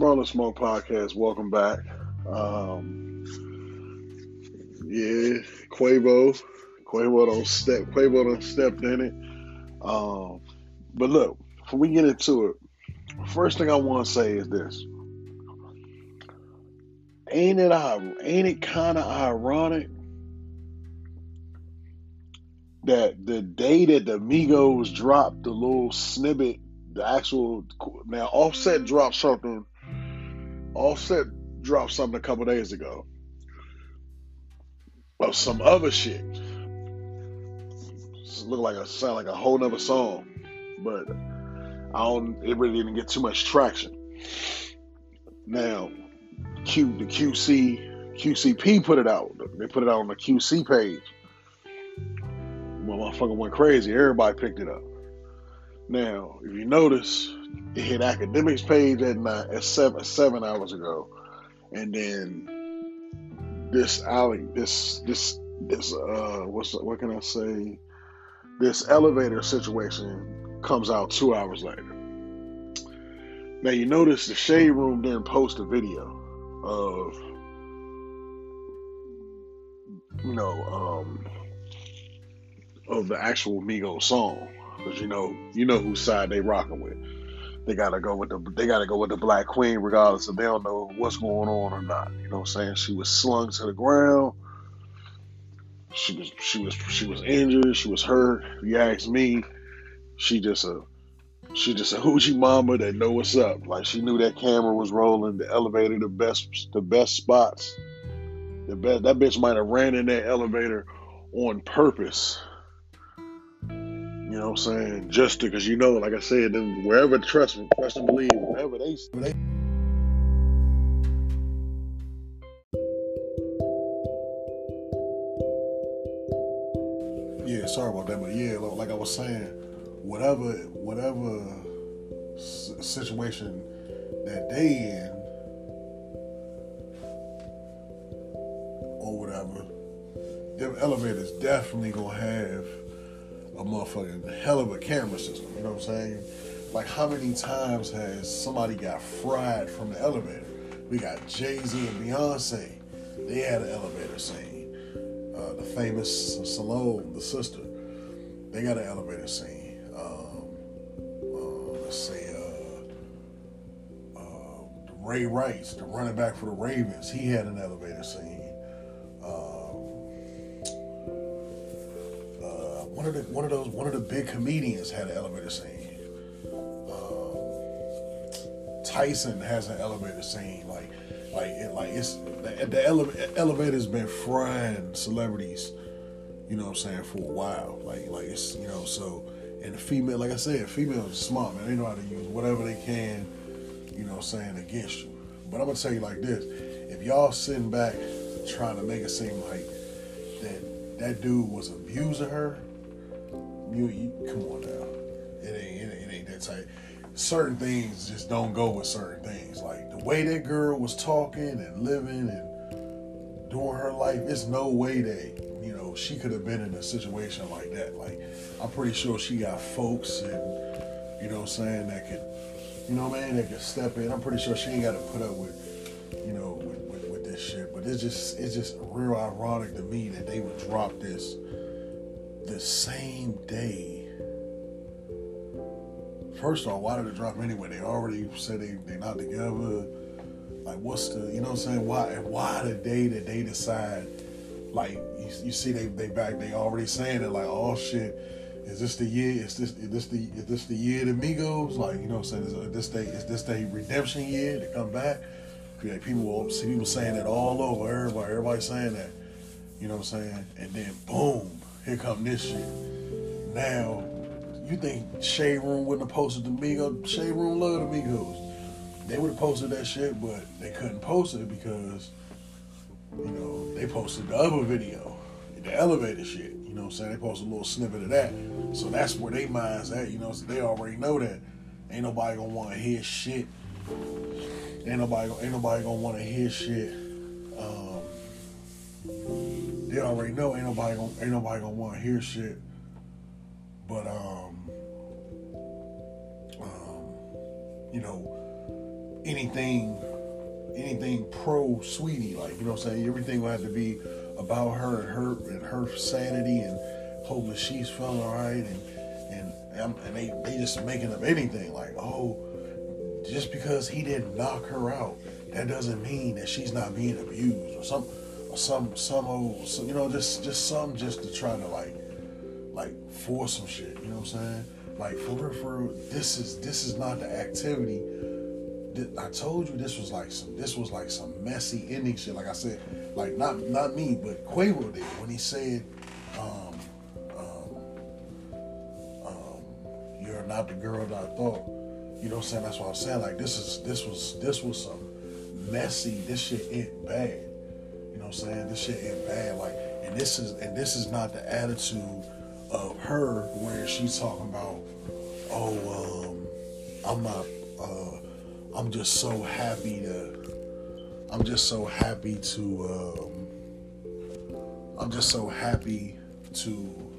Marlon Smoke Podcast. Welcome back. Um, yeah, Quavo, Quavo don't step, Quavo don't stepped in it. Um, but look, before we get into it, first thing I want to say is this: Ain't it ain't it kind of ironic that the day that the Migos dropped the little snippet, the actual now Offset dropped something. Offset dropped something a couple days ago of some other shit. It looked like a sound like a whole nother song, but I don't. It really didn't get too much traction. Now, Q the QC QCP put it out. They put it out on the QC page well, motherfucker went crazy. Everybody picked it up. Now, if you notice, hit academics page at nine at seven seven hours ago, and then this alley, this this this uh, what's what can I say? This elevator situation comes out two hours later. Now you notice the shade room didn't post a video of you know um, of the actual Migos song because you know you know whose side they rocking with. They gotta go with the they gotta go with the Black Queen regardless if they don't know what's going on or not. You know what I'm saying? She was slung to the ground. She was she was she was injured. She was hurt. If you ask me, she just a she just a hoochie mama that know what's up. Like she knew that camera was rolling, the elevator, the best the best spots. The best that bitch might have ran in that elevator on purpose you know what I'm saying? Just because you know, like I said, then wherever trust, trust and believe, wherever they, they Yeah, sorry about that, but yeah, like I was saying, whatever, whatever situation that they in, or whatever, them elevators definitely gonna have a motherfucking hell of a camera system. You know what I'm saying? Like, how many times has somebody got fried from the elevator? We got Jay Z and Beyonce. They had an elevator scene. Uh, the famous Solange, the sister, they got an elevator scene. Um, uh, let's see, uh, uh, Ray Rice, the running back for the Ravens, he had an elevator scene. Of the one of those one of the big comedians had an elevator scene. Um, Tyson has an elevator scene. Like like it, like it's the, the ele- elevator's been frying celebrities. You know what I'm saying for a while. Like like it's you know so and the female like I said, females are smart man. They know how to use whatever they can. You know what I'm saying against you. But I'm gonna tell you like this: if y'all sitting back trying to make it seem like that that dude was abusing her you, you come on now. It ain't, it ain't, it ain't that tight. Certain things just don't go with certain things. Like the way that girl was talking and living and doing her life, it's no way that you know she could have been in a situation like that. Like I'm pretty sure she got folks and you know what I'm saying that could you know man that could step in. I'm pretty sure she ain't got to put up with you know with, with, with this shit. But it's just it's just real ironic to me that they would drop this the same day. First of all, why did it drop anyway? They already said they they not together. Like, what's the you know what I'm saying? Why why the day that they decide? Like, you, you see, they they back. They already saying it. Like, oh shit, is this the year? Is this is this the is this the year the Migos? Like, you know what I'm saying? Is this day is this day redemption year to come back? Yeah, people see people saying it all over. Everybody everybody saying that. You know what I'm saying? And then boom, here come this shit. Now, you think Shade Room wouldn't have posted the Migos? Shade Room love the Migos. They would have posted that shit, but they couldn't post it because, you know, they posted the other video, the elevator shit. You know what I'm saying? They posted a little snippet of that. So that's where they minds at, you know, so they already know that ain't nobody gonna wanna hear shit. Ain't nobody ain't nobody gonna wanna hear shit. They already know ain't nobody gonna ain't nobody gonna want to hear shit. But um, um, you know, anything anything pro Saweetie, like you know what I'm saying. Everything will have to be about her and her and her sanity and hoping she's feeling all right and and and they they just making up anything like oh just because he didn't knock her out that doesn't mean that she's not being abused or some or some some old some, you know just just some just to try to like like force some shit you know what I'm saying like for for this is this is not the activity I told you this was like some this was like some messy ending shit. Like I said, like not not me, but Quavo did when he said, um, um, um, "You're not the girl that I thought." You know what I'm saying? That's what I'm saying. Like this is this was this was some messy. This shit ain't bad. You know what I'm saying? This shit ain't bad. Like and this is and this is not the attitude of her where she's talking about, oh, um, I'm not. Uh, I'm just so happy to. I'm just so happy to. Um, I'm just so happy to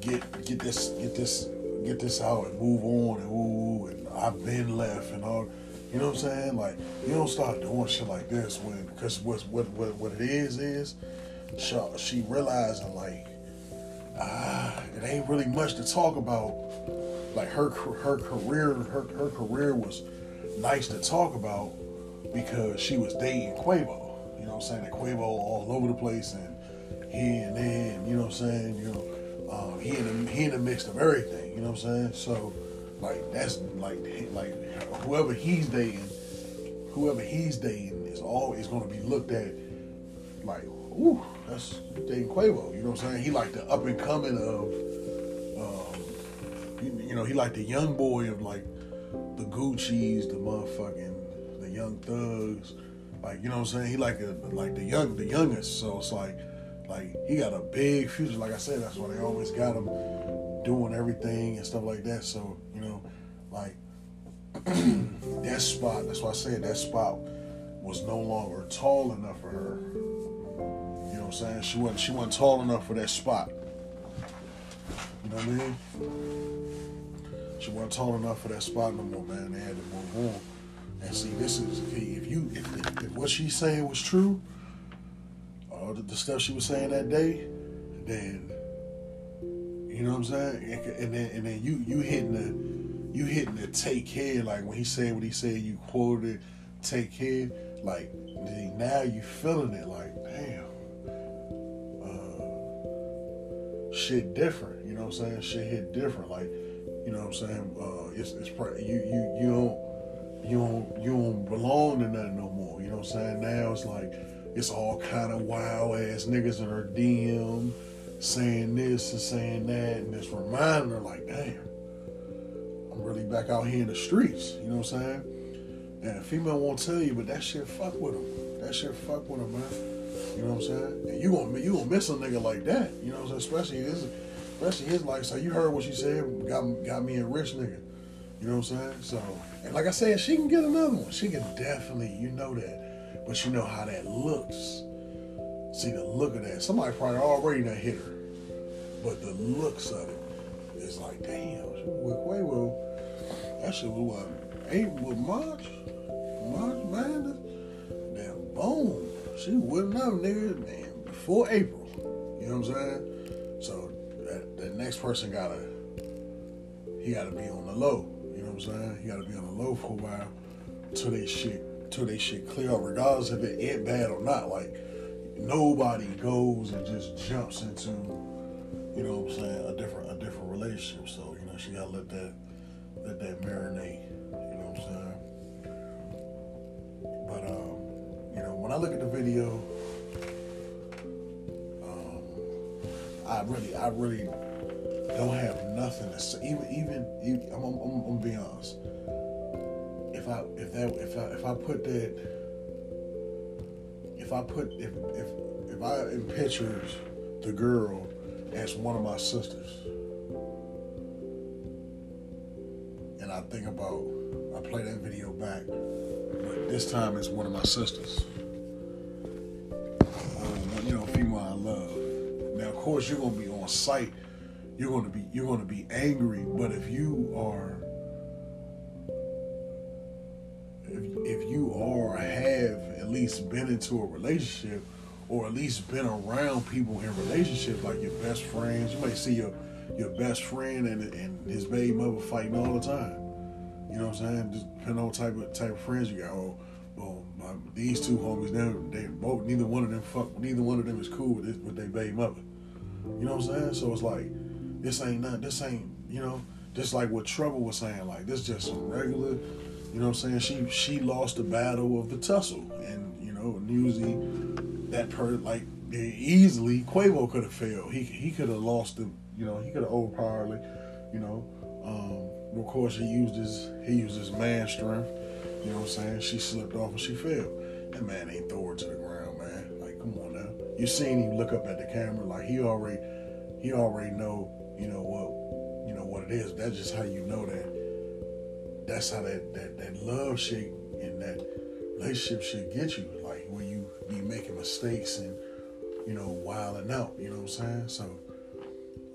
get get this get this get this out and move on and ooh and I've been left and all. You know what I'm saying? Like you don't start doing shit like this when because what what what what it is is she, she realizing like ah it ain't really much to talk about like her her career her her career was nice to talk about because she was dating Quavo. You know what I'm saying? That Quavo all over the place and he and then, you know what I'm saying? You know, um, he in the he in the mix of everything. You know what I'm saying? So like that's like like whoever he's dating, whoever he's dating is always going to be looked at like, ooh, that's dating Quavo. You know what I'm saying? He like the up and coming of um, you know, he like the young boy of like the Gucci's, the motherfucking, the young thugs. Like, you know what I'm saying? He like a, like the young, the youngest. So it's like, like he got a big future. Like I said, that's why they always got him doing everything and stuff like that. So you like that spot. That's why I said that spot was no longer tall enough for her. You know what I'm saying? She wasn't. She wasn't tall enough for that spot. You know what I mean? She wasn't tall enough for that spot no more, man. They had to move on. And see, this is if you if, if what she's saying was true, all the, the, stuff she was saying that day, then you know what I'm saying. And then and then you you hitting the you hitting the take care like when he said what he said. You quoted take care like now you feeling it like damn. Uh, shit different, you know what I'm saying? Shit hit different. Like you know what I'm saying? Uh, it's it's you you you don't you don't you don't belong to nothing no more. You know what I'm saying? Now it's like it's all kind of wild ass niggas in her DM saying this and saying that, and it's reminding her like, damn, really back out here in the streets. You know what I'm saying? And a female won't tell you, but that shit fuck with them. That shit fuck with them, man. You know what I'm saying? And you gonna you gonna miss a nigga like that. You know what I'm saying? Especially this especially his. You heard what she said, got got me a rich nigga. You know what I'm saying? So, and like I said, she can get another one. She can definitely, you know that. But you know how that looks. See the look of that. Somebody probably already done hit her. But the looks of it is like, damn, with Quavo, that shit was what? April, March? March, man? Damn, boom. She wouldn't have, nigga, man, before April. You know what I'm saying? So that, that next person gotta he gotta be on the low. You know what I'm saying? He gotta be on the low for a while till they shit till they shit clear up, regardless if it ain't bad or not. Like nobody goes and just jumps into, you know what I'm saying, a different a different relationship. So, you know, she gotta let that let that marinate. You know what I'm saying? But um, you know, when I look at the video um, I really, I really don't have nothing to say. Even, even, even I'm, I'm, I'm, I'm be honest. If I, if that, if I, if I put that, if I put, if, if, if I in pictures the girl as one of my sisters, I think about, I play that video back, but this time it's one of my sisters. Um, you know, female I love now, of course, you're gonna be on site. You're gonna be you're gonna be angry. But if you are if you are have at least been into a relationship or at least been around people in relationships like your best friends, you might see your your best friend and, and his baby mother fighting all the time. You know what I'm saying? Just depending on what type of type of friends you got. Oh, well, my, these two homies, they, they both neither one of them fuck neither one of them is cool with this, with their baby mother. You know what I'm saying? So it's like this ain't nothing. this ain't you know just like what Trouble was saying like this just regular. You know what I'm saying? She she lost the battle of the tussle, and you know usually that per like easily Quavo could have failed. He he could have lost the you know he could have overpowered. You know, um, of course he used his he used his man strength. You know what I'm saying? She slipped off and she fell. That man ain't throw her to the ground, man. Like come on now. You seen him look up at the camera like he already he already know you know what you know what it is. That's just how you know that. That's how that that that love shit and that relationship should get you. Like when you be making mistakes and you know wilding out. You know what I'm saying? So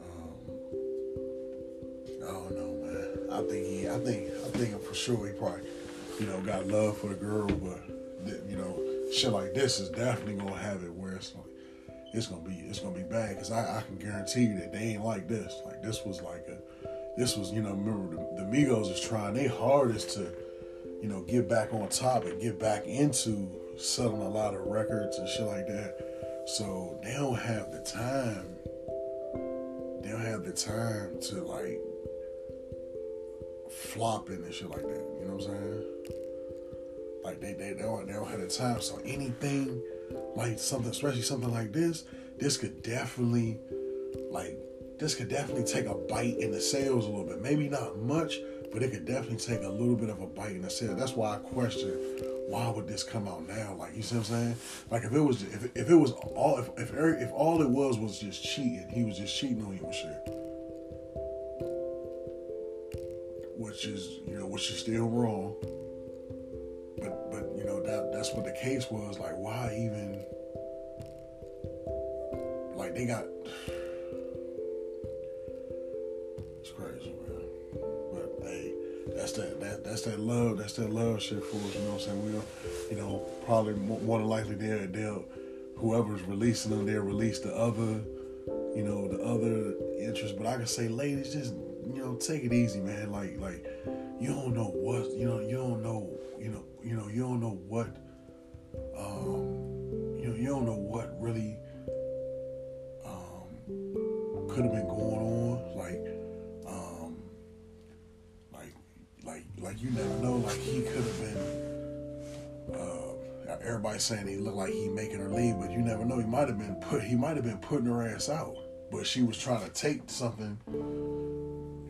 um, I don't know. I think he. I think. I think for sure he probably you know got love for the girl, but you know shit like this is definitely gonna have it where it's like it's gonna be it's gonna be bad because I, I can guarantee you that they ain't like this. Like this was like a this was you know remember the, the Migos is trying their hardest to you know get back on top and get back into selling a lot of records and shit like that. So they don't have the time. They don't have the time to like flopping and shit like that. You know what I'm saying? Like they they, they don't they don't have the time. So anything like something, especially something like this, this could definitely, like, this could definitely take a bite in the sales a little bit. Maybe not much, but it could definitely take a little bit of a bite in the sales. That's why I question why would this come out now? Like, you see what I'm saying? Like, if it was, if, if it was all, if if, if all it was was just cheating, he was just cheating on you and shit. Which is, you know, which is still wrong but but you know that that's what the case was. Like, why even? Like they got. It's crazy, man. But hey, that's that that that's that love. That's that love shit for us. You know what I'm saying? We'll, you know, probably more than likely they'll they'll whoever's releasing them, they'll release the other, you know, the other interest. But I can say, ladies, just you know, take it easy, man. Like like you don't know what you know. You don't know you know you know, you don't know what, um, you know, you don't know what really um, could have been going on. Like, um, like, like, like you never know. Like he could have been. Uh, everybody's saying he looked like he making her leave, but you never know. He might have been put. He might have been putting her ass out, but she was trying to take something.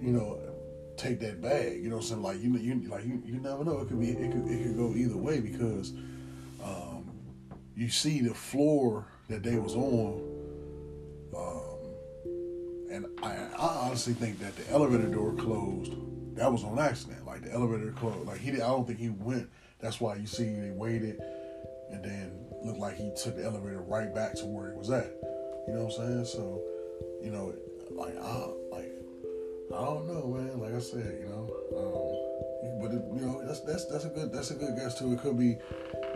You know, take that bag. You know I'm saying? Like you, you like you, you never know. It could be it could it could go either way because um, you see the floor that they was on, um, and I, I honestly think that the elevator door closed. That was on accident. Like the elevator closed. Like he, did, I don't think he went. That's why you see they waited, and then looked like he took the elevator right back to where he was at. You know what I'm saying? So, you know, like I like I don't know, man. Like I said, you know, um, but it, you know, that's that's that's a good that's a good guess too. It could be,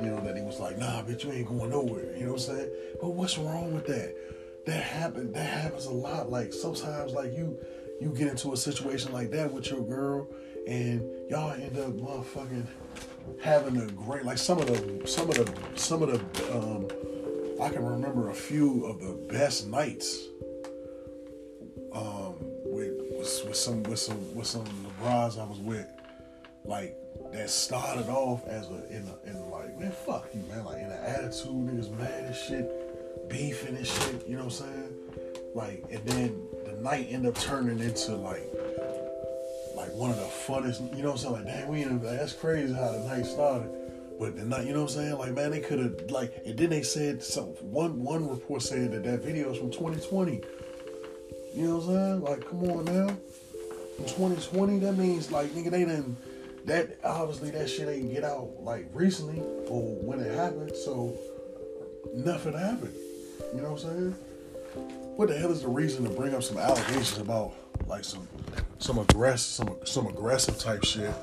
you know, that he was like, nah, bitch, you ain't going nowhere. You know what I'm saying? But what's wrong with that? That happen. That happens a lot. Like sometimes, like you you get into a situation like that with your girl, and y'all end up motherfucking having a great like some of the some of the some of the um I can remember a few of the best nights with some with some with some bras I was with, like that started off as a in a in like man fuck you man like in an attitude niggas mad and shit, beefing and shit. You know what I'm saying? Like and then the night ended up turning into like like one of the funnest. You know what I'm saying? Like damn, we in, that's crazy how the night started. But the night, you know what I'm saying? Like man, they could have like, and then they said some one one report said that that video is from 2020. You know what I'm saying? Like, come on now. In 2020, that means like nigga, they didn't. That obviously that shit ain't get out like recently or when it happened. So nothing happened. You know what I'm saying? What the hell is the reason to bring up some allegations about like some some aggressive some some aggressive type shit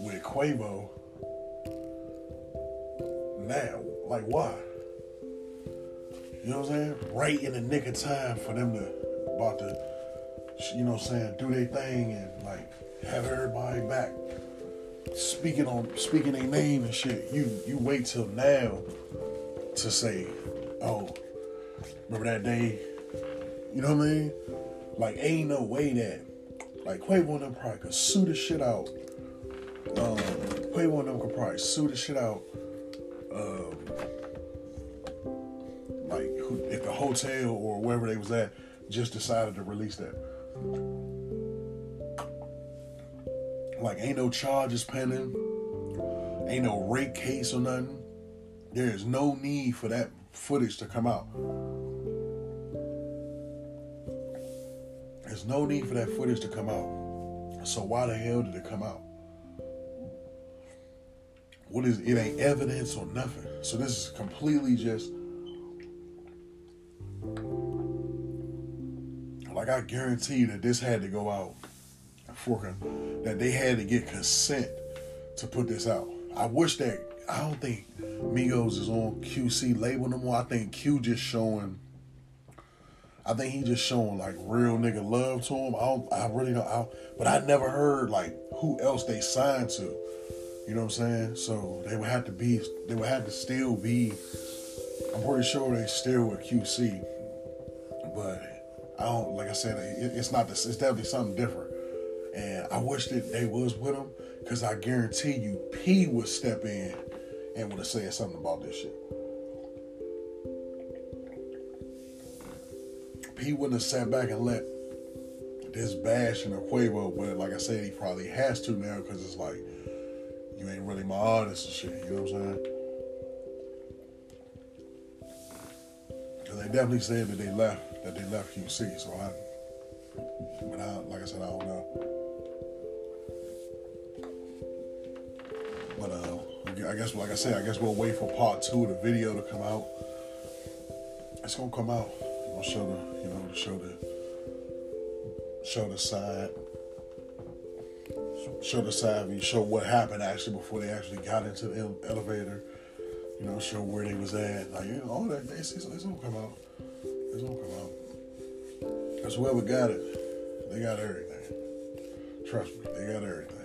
with Quavo now. Like why? You know what I'm saying? Right in the nick of time for them to about to, you know, saying do their thing and like have everybody back speaking on speaking their name and shit. You you wait till now to say, oh, remember that day? You know what I mean? Like ain't no way that like Quavo and them probably could sue the shit out. Um, Quavo and them could probably sue the shit out. Um, like if the hotel or wherever they was at just decided to release that. Like ain't no charges pending, ain't no rape case or nothing. There is no need for that footage to come out. There's no need for that footage to come out. So why the hell did it come out? What is it? Ain't evidence or nothing. So this is completely just like I guarantee you that this had to go out for that they had to get consent to put this out. I wish that I don't think Migos is on QC label no more. I think Q just showing. I think he just showing like real nigga love to him. I don't. I really don't. I, but I never heard like who else they signed to. You know what I'm saying? So they would have to be. They would have to still be. I'm pretty sure they still with QC, but I don't. Like I said, it, it's not. This, it's definitely something different. And I wish that they was with him because I guarantee you, P would step in and would have said something about this shit. P wouldn't have sat back and let this bash in a Quavo, but like I said, he probably has to now because it's like you ain't really my artist and shit. You know what I'm saying? Because they definitely said that they left, that they left QC. So I, but I, like I said, I don't know. But uh, I guess, like I said, I guess we'll wait for part two of the video to come out. It's gonna come out. We'll show the, you know, show the, show the side, show the side show what happened actually before they actually got into the elevator. You know, show where they was at. Like, you know, all that. It's, it's, it's gonna come out. It's gonna come out. Because whoever got it, they got everything. Trust me, they got everything.